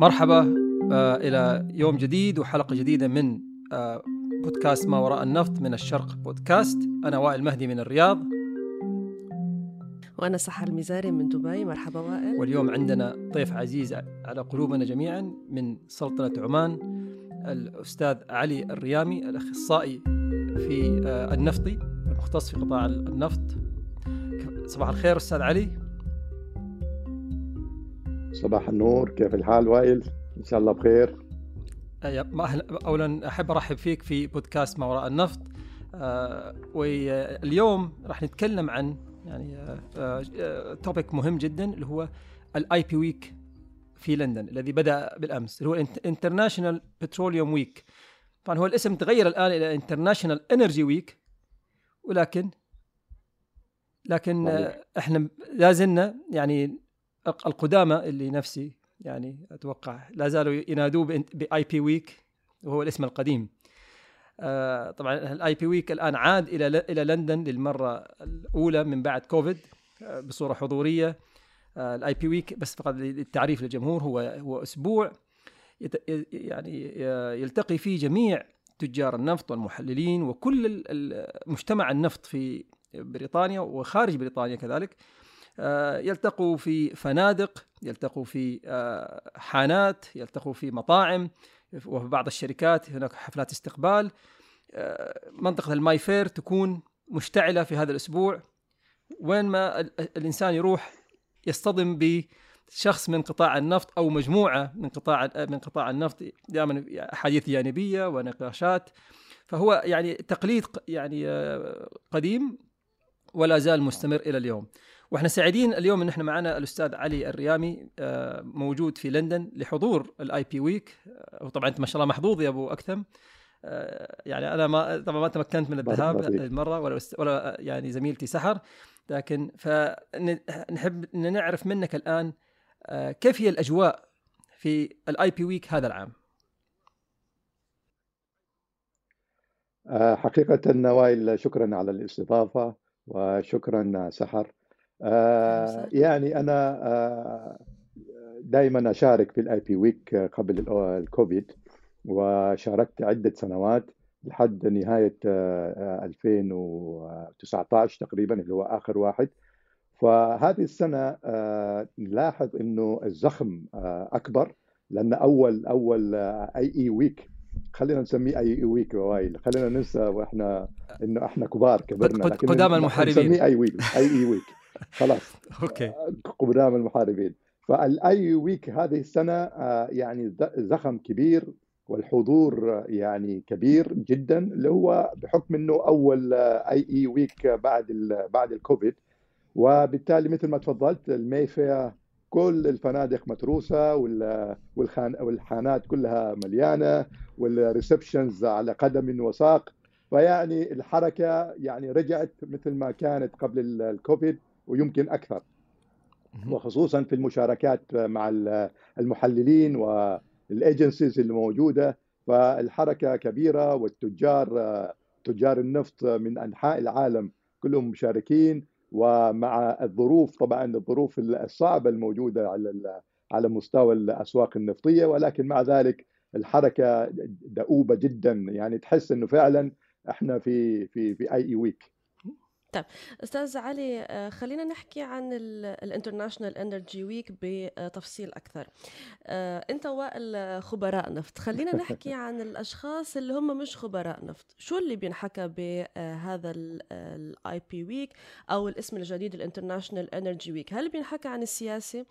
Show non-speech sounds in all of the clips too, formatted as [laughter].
مرحبا آه، إلى يوم جديد وحلقة جديدة من آه، بودكاست ما وراء النفط من الشرق بودكاست. أنا وائل مهدي من الرياض. وأنا سحر المزاري من دبي. مرحبا وائل. واليوم عندنا ضيف عزيز على قلوبنا جميعا من سلطنة عمان الأستاذ علي الريامي الأخصائي في آه، النفطي المختص في قطاع النفط. صباح الخير أستاذ علي. صباح النور كيف الحال وائل؟ إن شاء الله بخير. اولا أحب أرحب فيك في بودكاست ما وراء النفط. آه واليوم راح نتكلم عن يعني آه topic آه مهم جدا اللي هو ال IP Week في لندن الذي بدأ بالأمس اللي هو International Petroleum Week طبعا هو الاسم تغير الآن إلى International Energy Week ولكن لكن آه إحنا لا زلنا يعني القدامى اللي نفسي يعني أتوقع لا زالوا ينادوه ب IP Week وهو الاسم القديم. آه طبعا ال IP Week الآن عاد إلى إلى لندن للمرة الأولى من بعد كوفيد آه بصورة حضورية. آه ال IP Week بس فقط للتعريف للجمهور هو هو أسبوع يعني يلتقي فيه جميع تجار النفط والمحللين وكل مجتمع النفط في بريطانيا وخارج بريطانيا كذلك. يلتقوا في فنادق يلتقوا في آه، حانات يلتقوا في مطاعم وفي بعض الشركات هناك حفلات استقبال. آه، منطقة الماي فير تكون مشتعلة في هذا الأسبوع. وين ما الإنسان يروح يصطدم بشخص من قطاع النفط أو مجموعة من قطاع من قطاع النفط دائما أحاديث جانبية ونقاشات. فهو يعني تقليد يعني قديم ولا زال مستمر إلى اليوم. وإحنا سعيدين اليوم إن إحنا معنا الأستاذ علي الريامي آه، موجود في لندن لحضور ال IP Week وطبعا أنت ما شاء الله محظوظ يا أبو أكثم. آه، يعني أنا ما طبعا ما تمكنت من الذهاب المرة ولا ولا يعني زميلتي سحر. لكن فنحب ان نعرف منك الآن آه، كيف هي الأجواء في ال IP Week هذا العام؟ حقيقة وائل شكرا على الاستضافة وشكرا سحر. آه يعني أنا آه دائما أشارك في ال IP Week قبل الكوفيد وشاركت عدة سنوات لحد نهاية 2019 آه، تقريبا اللي هو آخر واحد. فهذه السنة نلاحظ إنه الزخم أكبر لأن أول أول IE Week خلينا نسميه IE Week وائل خلينا ننسى وإحنا إنه إحنا كبار كبرنا لكن قدام المحاربين. نسميه E Week IE Week خلاص. [laughs] okay. قدام المحاربين. فال E Week هذه السنة آه، يعني زخم كبير والحضور يعني كبير جدا اللي هو بحكم إنه أول IE Week بعد بعد الكوفيد. وبالتالي مثل ما تفضلت المايفير كل الفنادق متروسة والحانات كلها مليانة وال receptions على قدم وساق. فيعني الحركة يعني رجعت مثل ما كانت قبل الكوفيد. ويمكن أكثر. وخصوصا في المشاركات مع المحللين وال agencies اللي موجودة. فالحركة كبيرة والتجار تجار النفط من أنحاء العالم كلهم مشاركين. ومع الظروف طبعا الظروف الصعبة الموجودة على على مستوى الأسواق النفطية. ولكن مع ذلك الحركة دؤوبة جدا. يعني تحس إنه فعلا إحنا في في في E Week طيب أستاذ علي آه، خلينا نحكي عن ال International Energy Week بتفصيل أكثر. آه، أنت وائل خبراء نفط. خلينا نحكي [laughs] عن الأشخاص اللي هم مش خبراء نفط. شو اللي بينحكى بهذا ال IP Week أو الاسم الجديد ال International Energy Week هل بينحكى عن السياسي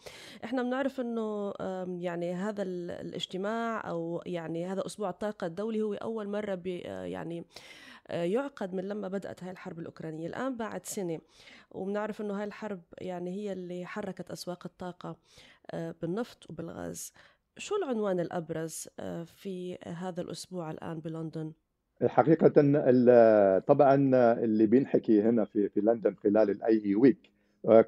إحنا بنعرف إنه يعني هذا الاجتماع أو يعني هذا أسبوع الطاقة الدولي هو أول مرة بي آه، يعني آه، يعقد من لما بدأت هاي الحرب الأوكرانية. الآن بعد سنة وبنعرف أنه هاي الحرب يعني هي اللي حركت أسواق الطاقة آه، بالنفط وبالغاز. شو العنوان الأبرز آه، في هذا الأسبوع الآن بلندن؟ حقيقة طبعا اللي بينحكي هنا في في لندن خلال ال E Week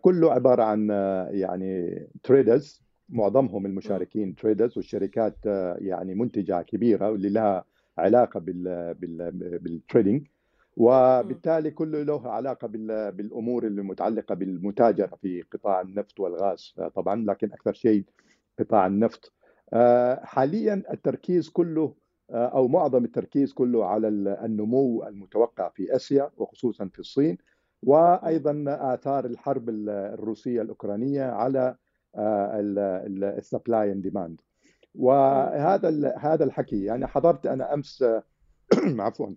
كله عبارة عن يعني traders معظمهم المشاركين traders والشركات يعني منتجة كبيرة واللي لها علاقة بال بال بال trading وبالتالي كله له علاقة بالأمور المتعلقه بالمتاجره في قطاع النفط والغاز طبعا لكن أكثر شيء قطاع النفط. حاليا التركيز كله أو معظم التركيز كله على النمو المتوقع في آسيا وخصوصا في الصين وأيضا آثار الحرب الروسية الأوكرانية على ال supply and demand وهذا هذا الحكي. يعني حضرت أنا أمس [clears throat] عفوا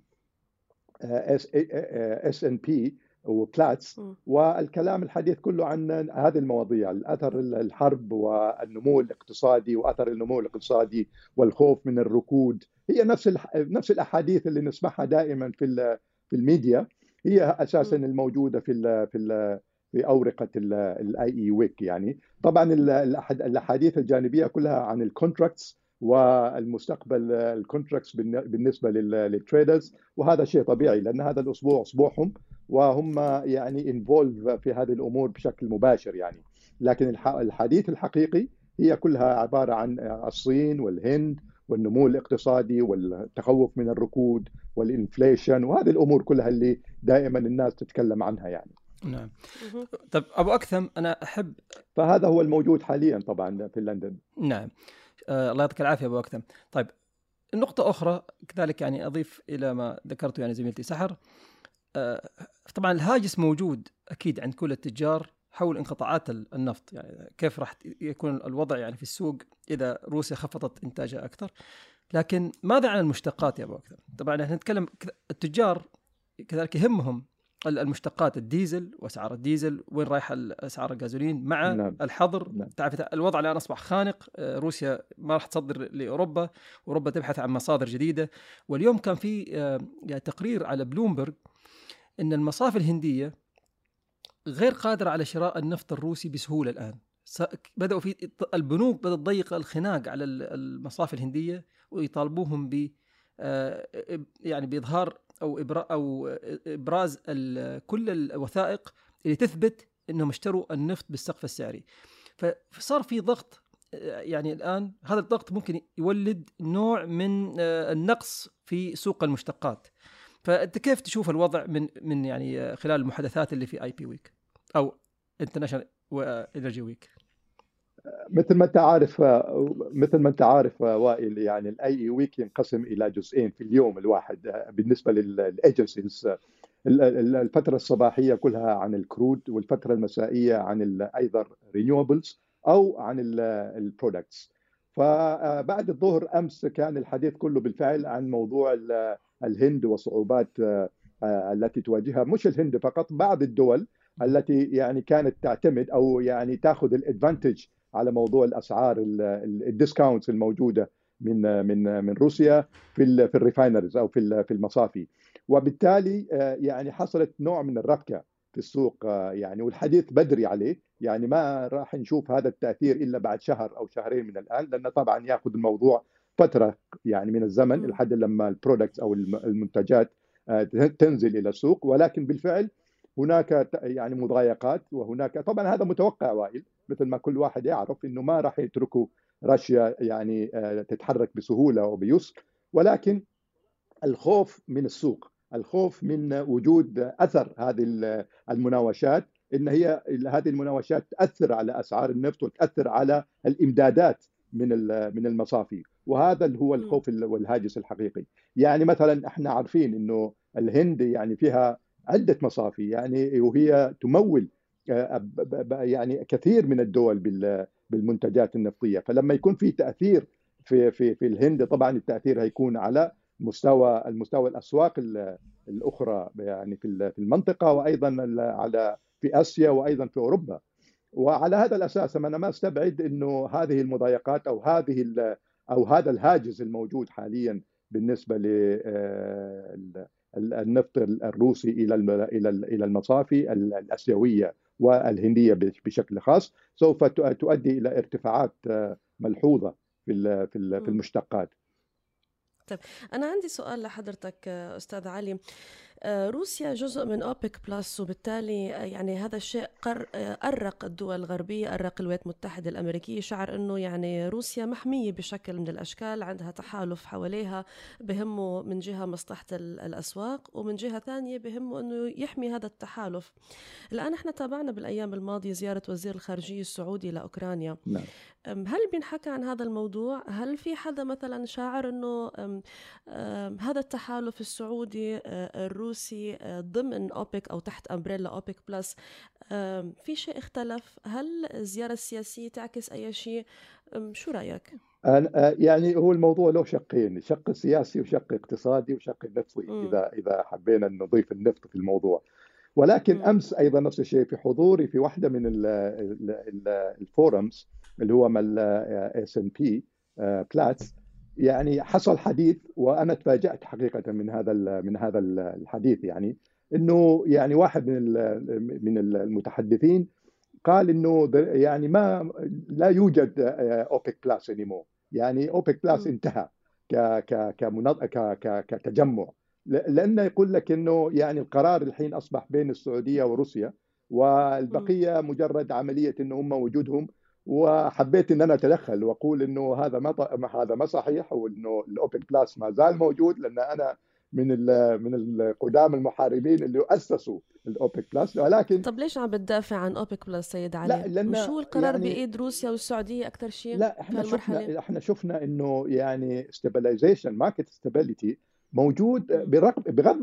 S&P و Platts والكلام الحديث كله عن هذه المواضيع الأثر الحرب والنمو الاقتصادي وأثر النمو الاقتصادي والخوف من الركود. هي نفس نفس الأحاديث اللي نسمعها دائما في في الميديا. هي أساسا الموجودة في ال في ال في أورقة ال IE Week يعني. طبعا الأحاديث الجانبية كلها عن ال contracts والمستقبل ال contracts بالنسبة لل traders وهذا شيء طبيعي لأن هذا الأسبوع أسبوعهم وهم يعني involved في هذه الأمور بشكل مباشر يعني. لكن الحديث الحقيقي هي كلها عبارة عن الصين والهند والنمو الاقتصادي والتخوف من الركود والانفليشن وهذه الأمور كلها اللي دائما الناس تتكلم عنها يعني. نعم. طيب أبو أكثم أنا أحب فهذا هو الموجود حاليا طبعا في لندن. نعم. آه الله يعطيك العافية أبو أكثم. طيب نقطة أخرى كذلك يعني أضيف إلى ما ذكرته يعني زميلتي سحر. آه طبعا الهاجس موجود أكيد عند كل التجار حول انقطاعات النفط. يعني كيف راح يكون الوضع يعني في السوق إذا روسيا خفضت إنتاجها أكثر. لكن ماذا عن المشتقات يا أبو أكثر طبعا إحنا نتكلم التجار كذلك يهمهم المشتقات الديزل وأسعار الديزل وين رايحه أسعار الغازولين مع نعم. الحظر نعم. تعرف الوضع الآن أصبح خانق آه، روسيا ما راح تصدر لأوروبا أوروبا تبحث عن مصادر جديدة واليوم كان في آه، يعني تقرير على بلومبرج إن المصافي الهندية غير قادرة على شراء النفط الروسي بسهولة الآن بدأوا في البنوك بدأت تضيق الخناق على المصافي الهندية ويطالبوهم ب آه، يعني بإظهار أو ابراء أو إبراز كل الوثائق اللي تثبت إنهم اشتروا النفط بالسقف السعري. فصار في ضغط يعني الآن هذا الضغط ممكن يولد نوع من النقص في سوق المشتقات. فأنت كيف تشوف الوضع من من يعني خلال المحادثات اللي في IP Week أو International Energy Week مثل ما أنت عارف مثل ما أنت عارف وائل يعني ال IE Week ينقسم إلى جزئين في اليوم الواحد بالنسبة لل agendas الفترة الصباحية كلها عن ال crude والفترة المسائية عن أيضا renewables أو عن ال products فبعد الظهر أمس كان الحديث كله بالفعل عن موضوع الهند وصعوبات التي تواجهها. مش الهند فقط بعض الدول التي يعني كانت تعتمد أو يعني تاخذ ال advantage على موضوع الأسعار ال discounts الموجودة من من من روسيا في في ال refiners أو في في المصافي. وبالتالي آه، يعني حصلت نوع من الربكة في السوق آه، يعني والحديث بدري عليه. يعني ما راح نشوف هذا التأثير إلا بعد شهر أو شهرين من الآن لأنه طبعا يأخذ الموضوع فترة يعني من الزمن لحد لما البرودكتس أو المنتجات آه، تنزل إلى السوق. ولكن بالفعل هناك يعني مضايقات وهناك طبعا هذا متوقع وائل مثل ما كل واحد يعرف إنه ما راح يتركوا رشيا يعني آه، تتحرك بسهولة وبيسر ولكن الخوف من السوق الخوف من وجود أثر هذه المناوشات إن هي هذه المناوشات تأثر على أسعار النفط وتأثر على الإمدادات من من المصافي وهذا هو الخوف والهاجس الحقيقي. يعني مثلا إحنا عارفين إنه الهند يعني فيها عدة مصافي يعني وهي تمول آه، يعني كثير من الدول بالمنتجات النفطية. فلما يكون في تأثير في في في الهند طبعا التأثير هيكون على مستوى المستوى الأسواق الأخرى يعني في في المنطقة وأيضا على في آسيا وأيضا في أوروبا. وعلى هذا الأساس أنا ما أستبعد إنه هذه المضايقات أو هذه أو هذا الهاجس الموجود حاليا بالنسبة للنفط الروسي إلى إلى إلى المصافي الأسيوية والهندية بشكل خاص سوف تؤدي إلى ارتفاعات آه، ملحوظة في في المشتقات. طيب أنا عندي سؤال لحضرتك أستاذ علي. آه، روسيا جزء من أوبك بلس وبالتالي آه، يعني هذا الشيء قر أرق الدول الغربية أرق الولايات المتحدة الأمريكية شعر إنه يعني روسيا محمية بشكل من الأشكال عندها تحالف حواليها بهمه من جهة مصلحة الأسواق ومن جهة ثانية بهمه إنه يحمي هذا التحالف. الآن إحنا تابعنا بالأيام الماضية زيارة وزير الخارجية السعودي لاوكرانيا نعم. هل بينحكى عن هذا الموضوع؟ هل في حدا مثلا شاعر إنه هذا التحالف السعودي آه، الروسي آه، ضمن أوبك أو تحت أمبريلا أوبك بلس. في شيء اختلف؟ هل الزيارة السياسية تعكس أي شيء؟ شو رأيك؟ آه، يعني هو الموضوع له شقين شق سياسي وشق اقتصادي وشق نفطي إذا إذا حبينا نضيف النفط في الموضوع. ولكن أمس أيضا نفس الشيء في حضوري في واحدة من ال forums اللي هو مال S&P Platts يعني حصل حديث وأنا تفاجأت حقيقة من هذا من هذا الحديث يعني إنه يعني واحد من من المتحدثين قال إنه يعني ما لا يوجد أوبك plus anymore يعني أوبك plus انتهى ك ك كتجمع. لأنه يقول لك إنه يعني القرار الحين أصبح بين السعودية وروسيا والبقية مجرد عملية إنه هم وجودهم وحبيت إن أنا أتدخل وأقول إنه هذا ما هذا ما صحيح وإنه الاوبك plus ما زال موجود لأن أنا من من القدام المحاربين اللي أسسوا الاوبك plus ولكن طب ليش عم بتدافع عن اوبك plus سيد علي؟ لا لأن مش هو القرار يعني بإيد روسيا والسعودية أكثر شيء؟ لا إحنا شفنا إحنا شفنا إنه يعني stabilization market stability موجود بغض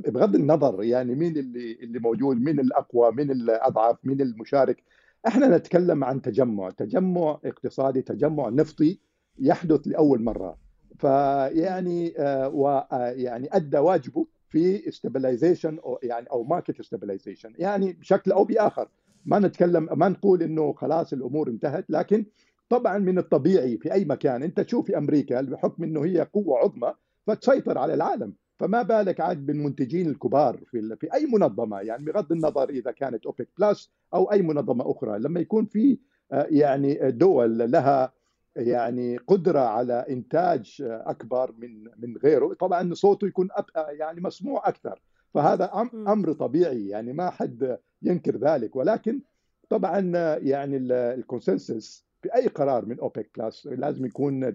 بغض النظر يعني مين اللي اللي موجود مين الأقوى مين الأضعف مين المشارك إحنا نتكلم عن تجمع تجمع اقتصادي تجمع نفطي يحدث لأول مرة. فيعني آه ويعني آه، أدى واجبه في stabilization أو يعني أو market stabilization يعني بشكل أو بآخر. ما نتكلم ما نقول إنه خلاص الأمور انتهت لكن طبعا من الطبيعي في أي مكان. أنت تشوف في أمريكا بحكم إنه هي قوة عظمى فتسيطر على العالم. فما بالك عاد بالمنتجين الكبار في في أي منظمة؟ يعني بغض النظر إذا كانت أوبك بلس أو أي منظمة أخرى. لما يكون في آه، يعني دول لها يعني قدرة على إنتاج أكبر من من غيره طبعا صوته يكون يعني مسموع أكثر. فهذا أمر طبيعي يعني ما حد ينكر ذلك. ولكن طبعا يعني ال consensus في أي قرار من أوبك plus لازم يكون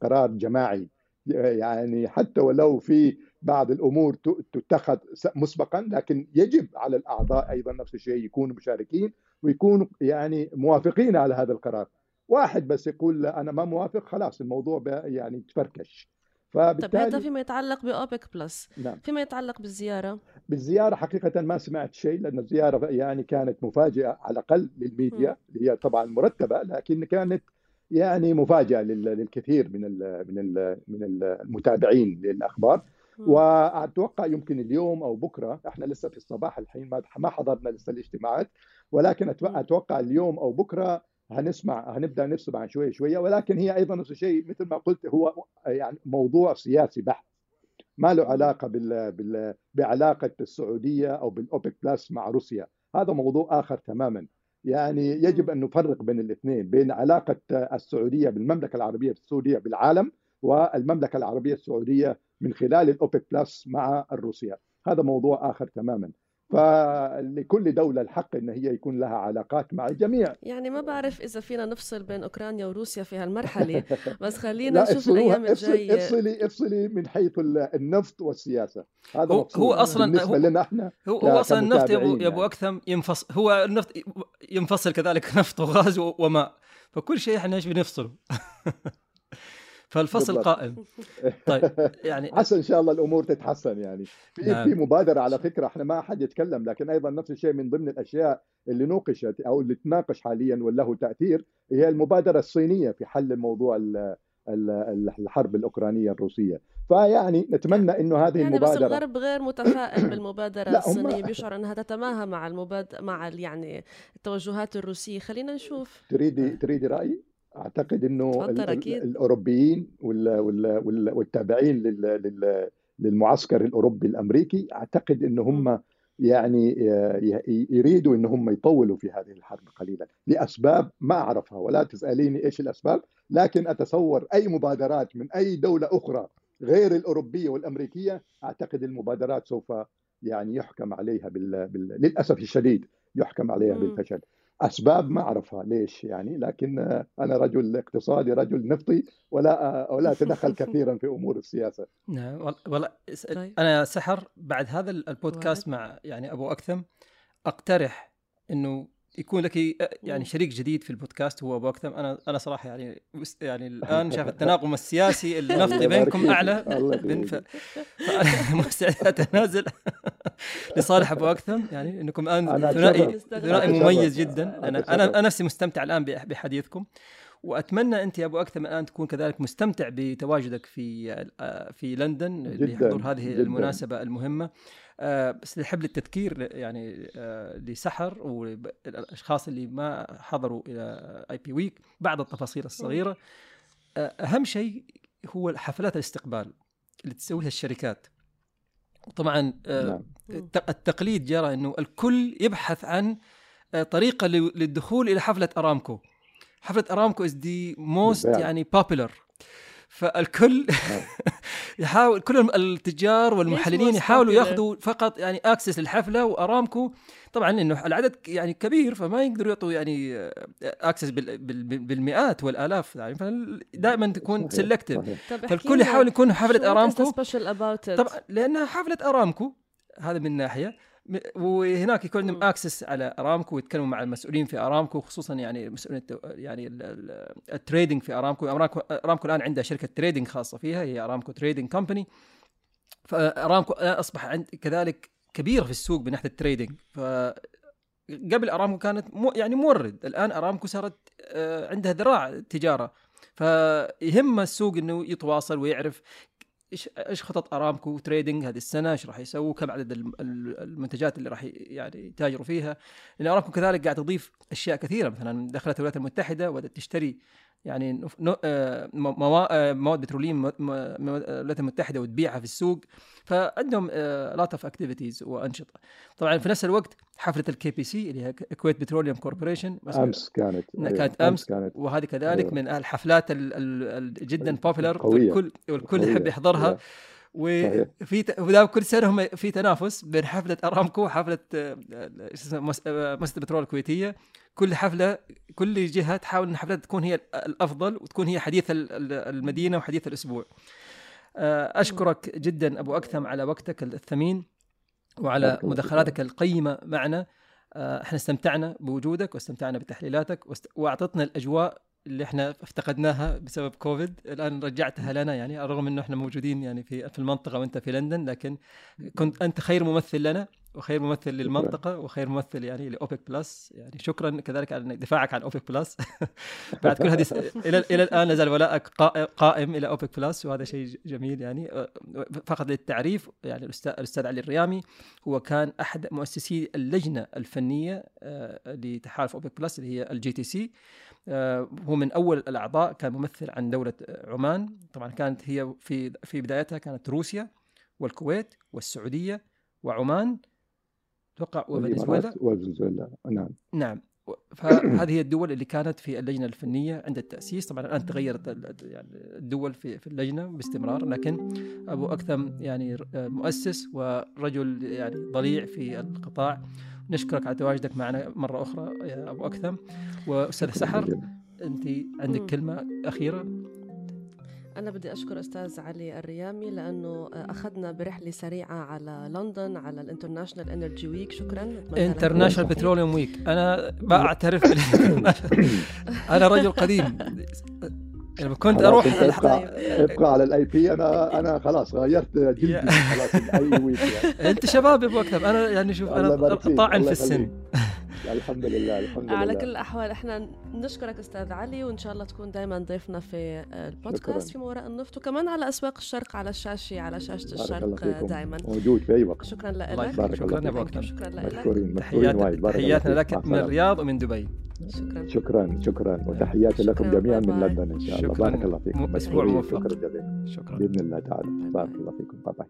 قرار جماعي. يعني حتى ولو في بعض الأمور تتخذ مسبقا لكن يجب على الأعضاء أيضا نفس الشيء يكونوا مشاركين ويكونوا يعني موافقين على هذا القرار. واحد بس يقول لا أنا ما موافق خلاص الموضوع يعني تفركش. فبالتالي طيب هذا فيما يتعلق بأوبك plus. نعم. فيما يتعلق بالزيارة. بالزيارة حقيقة ما سمعت شيء لأن الزيارة يعني كانت مفاجئة على الأقل للميديا اللي هي طبعا مرتبة لكن كانت يعني مفاجأة للكثير من ال من ال من المتابعين للأخبار. وأتوقع يمكن اليوم أو بكرة إحنا لسه في الصباح الحين ما حضرنا لسه الاجتماعات ولكن أتوقع اليوم أو بكرة هنسمع هنبدأ نسمع شوية شوية ولكن هي أيضا نفس الشيء مثل ما قلت هو يعني موضوع سياسي بحت. ما له علاقة بال... بال... بعلاقة السعودية أو بالأوبك plus مع روسيا. هذا موضوع آخر تماما. يعني يجب أن نفرق بين الاثنين بين علاقة السعودية بالمملكة العربية السعودية بالعالم والمملكة العربية السعودية من خلال الاوبك plus مع الروسيا هذا موضوع آخر تماما. فلكل دولة الحق أن هي يكون لها علاقات مع الجميع. يعني ما بعرف إذا فينا نفصل بين أوكرانيا وروسيا في هالمرحلة [laughs] بس خلينا نشوف الأيام الجاية. افصلي افصلي من حيث النفط والسياسة. هذا هو, هو أصلا بالنسبة هو لنا إحنا هو, هو أصلا النفط يا أبو, يا أبو أكثم ينفصل هو النفط ينفصل كذلك [laughs] نفط وغاز وماء. فكل شيء إحنا إيش بنفصله؟ [laughs] فالفصل بالضبط. قائم. طيب يعني [laughs] عسى إن شاء الله الأمور تتحسن يعني. في نعم. في مبادرة على فكرة إحنا ما حد يتكلم لكن أيضا نفس الشيء من ضمن الأشياء اللي نوقشت أو اللي تناقش حاليا وله تأثير هي المبادرة الصينية في حل الموضوع الحرب الأوكرانية الروسية. فيعني نتمنى إنه هذه يعني المبادرة بس الغرب غير متفائل [coughs] بالمبادرة الصينية بيشعر أنها تتماهى مع المباد مع يعني التوجهات الروسية. خلينا نشوف. تريدي تريدي رأيي؟ أعتقد إنه الأوروبيين والتابعين للمعسكر الأوروبي الأمريكي أعتقد إن هم يعني يريدوا إن هم يطولوا في هذه الحرب قليلا لأسباب ما أعرفها ولا تسأليني إيش الأسباب لكن أتصور أي مبادرات من أي دولة أخرى غير الأوروبية والأمريكية أعتقد المبادرات سوف يعني يحكم عليها بال... بال... للأسف الشديد يحكم عليها بالفشل. أسباب ما أعرفها. ليش يعني؟ لكن أنا رجل اقتصادي رجل نفطي ولا ولا أتدخل [laughs] كثيرا في أمور السياسة. نعم. والله طيب. أنا سحر بعد هذا البودكاست مع يعني أبو أكثم. أقترح إنه يكون لك يعني شريك جديد في البودكاست هو أبو أكثم. أنا أنا صراحة يعني يعني [laughs] الآن شايف التناقم السياسي [laughs] النفطي بينكم أعلى. من ف... فانا مستعد اتنازل لصالح أبو أكثم. يعني إنكم الآن ثنائي ثنائي مميز جدا. أنا أنا نفسي مستمتع الآن بحديثكم. وأتمنى أنت يا أبو أكثم الآن تكون كذلك مستمتع بتواجدك في في لندن لحضور هذه جداً. المناسبة المهمة آه، بس نحب للتذكير يعني آه، لسحر والأشخاص اللي ما حضروا إلى IP Week بعض التفاصيل الصغيرة آه، أهم شيء هو حفلات الاستقبال اللي تسويها الشركات طبعا نعم. التقليد جرى إنه الكل يبحث عن طريقة للدخول إلى حفلة أرامكو حفلة أرامكو is the most يعني popular فالكل نعم. [laughs] يحاول كل التجار والمحللين يحاولوا ياخذوا فقط يعني access للحفلة وأرامكو طبعا إنه العدد يعني كبير فما يقدروا يعطوا يعني access بالمئات والآلاف يعني. فدائما تكون selective فالكل يحاول يكون حفلة أرامكو. طبعا لانها حفلة أرامكو هذا من ناحية وهناك يكون عندهم access على أرامكو ويتكلموا مع المسؤولين في أرامكو خصوصا يعني مسؤولين يعني ال trading في أرامكو. أرامكو أرامكو الآن عندها شركة trading خاصة فيها هي أرامكو Trading Company فأرامكو الان أصبح عند كذلك كبير في السوق من ناحية ال trading ف قبل أرامكو كانت مو يعني مورد. الآن أرامكو صارت آه، عندها ذراع تجارة. فيهم السوق إنه يتواصل ويعرف إيش إيش خطط أرامكو Trading هذه السنة؟ إيش راح يسووا؟ كم عدد المنتجات اللي راح يعني يتاجروا فيها؟ لأن أرامكو كذلك قاعد تضيف أشياء كثيرة. مثلا دخلت الولايات المتحدة وبدات تشتري يعني آه، آه، مواد بترولية الولايات المتحده وتبيعها في السوق. فعندهم lot of activities وأنشطة. طبعا في نفس الوقت حفلة ال KPC اللي هي Kuwait Petroleum Corporation أمس كانت. كانت أمس كانت. وهذه كذلك أيوه. من الحفلات جدا popular والكل والكل يحب يحضرها. وفي كل سنة هم في تنافس بين حفلة أرامكو وحفلة آه، مؤسسه البترول الكويتية. كل حفلة كل جهة تحاول إن الحفلات تكون هي الأفضل وتكون هي حديث المدينة وحديث الأسبوع. آه، أشكرك جدا أبو أكثم على وقتك الثمين وعلى مداخلاتك القيمة معنا. آه، إحنا استمتعنا بوجودك واستمتعنا بتحليلاتك وأعطتنا الأجواء اللي إحنا افتقدناها بسبب كوفيد الآن رجعتها لنا يعني رغم إنه إحنا موجودين يعني في في المنطقة وأنت في لندن لكن كنت أنت خير ممثل لنا. وخير ممثل للمنطقة وخير ممثل يعني لأوبك plus. يعني شكرا كذلك على دفاعك عن أوبك plus. [laughs] بعد كل هذه إلى إلى الآن لا زال ولائك قائم إلى أوبك plus وهذا شيء جميل يعني. فقط للتعريف يعني الاستاذ علي الريامي هو كان أحد مؤسسي اللجنة الفنية لتحالف أوبك plus اللي هي ال JTC. هو من أول الأعضاء كان ممثل عن دولة عمان. طبعا كانت هي في في بدايتها كانت روسيا والكويت والسعودية وعمان. أتوقع وفنزويلا وفنزويلا نعم. نعم. فهذه [coughs] هي الدول اللي كانت في اللجنة الفنية عند التأسيس. طبعا الآن تغيرت يعني الدول في في اللجنة باستمرار لكن أبو أكثم يعني مؤسس ورجل يعني ضليع في القطاع. نشكرك على تواجدك معنا مرة أخرى يا أبو أكثم. وأستاذ سحر أنت عندك كلمة أخيرة؟ أنا بدي أشكر أستاذ علي الريامي لأنه أخذنا برحلة سريعة على لندن على ال International Energy Week. شكرا. International Petroleum Week. أنا بعترف أنا رجل قديم. يعني كنت أروح ابقى, ابقى على ال IP أنا أنا خلاص غيرت جلدي خلاص IE Week يعني. [laughs] أنت شباب اكتب أنا يعني شوف أنا طاعن في السن. الحمد لله الحمد لله. على كل الأحوال إحنا نشكرك أستاذ علي وإن شاء الله تكون دائما ضيفنا في البودكاست شكرا. في وراء النفط وكمان على أسواق الشرق على الشاشة على شاشة الشرق دائما موجود في أي وقت. شكرا لك. شكرا اكتب شكرا لك. تحياتنا لك من الرياض ومن دبي. شكرا. شكرا شكرا. وتحياتي لكم جميعا من لندن إن شاء الله. بارك الله فيكم. أسبوع موفق. شكرا جزيلا شكرا. بإذن الله تعالى. بارك الله فيكم. bye bye.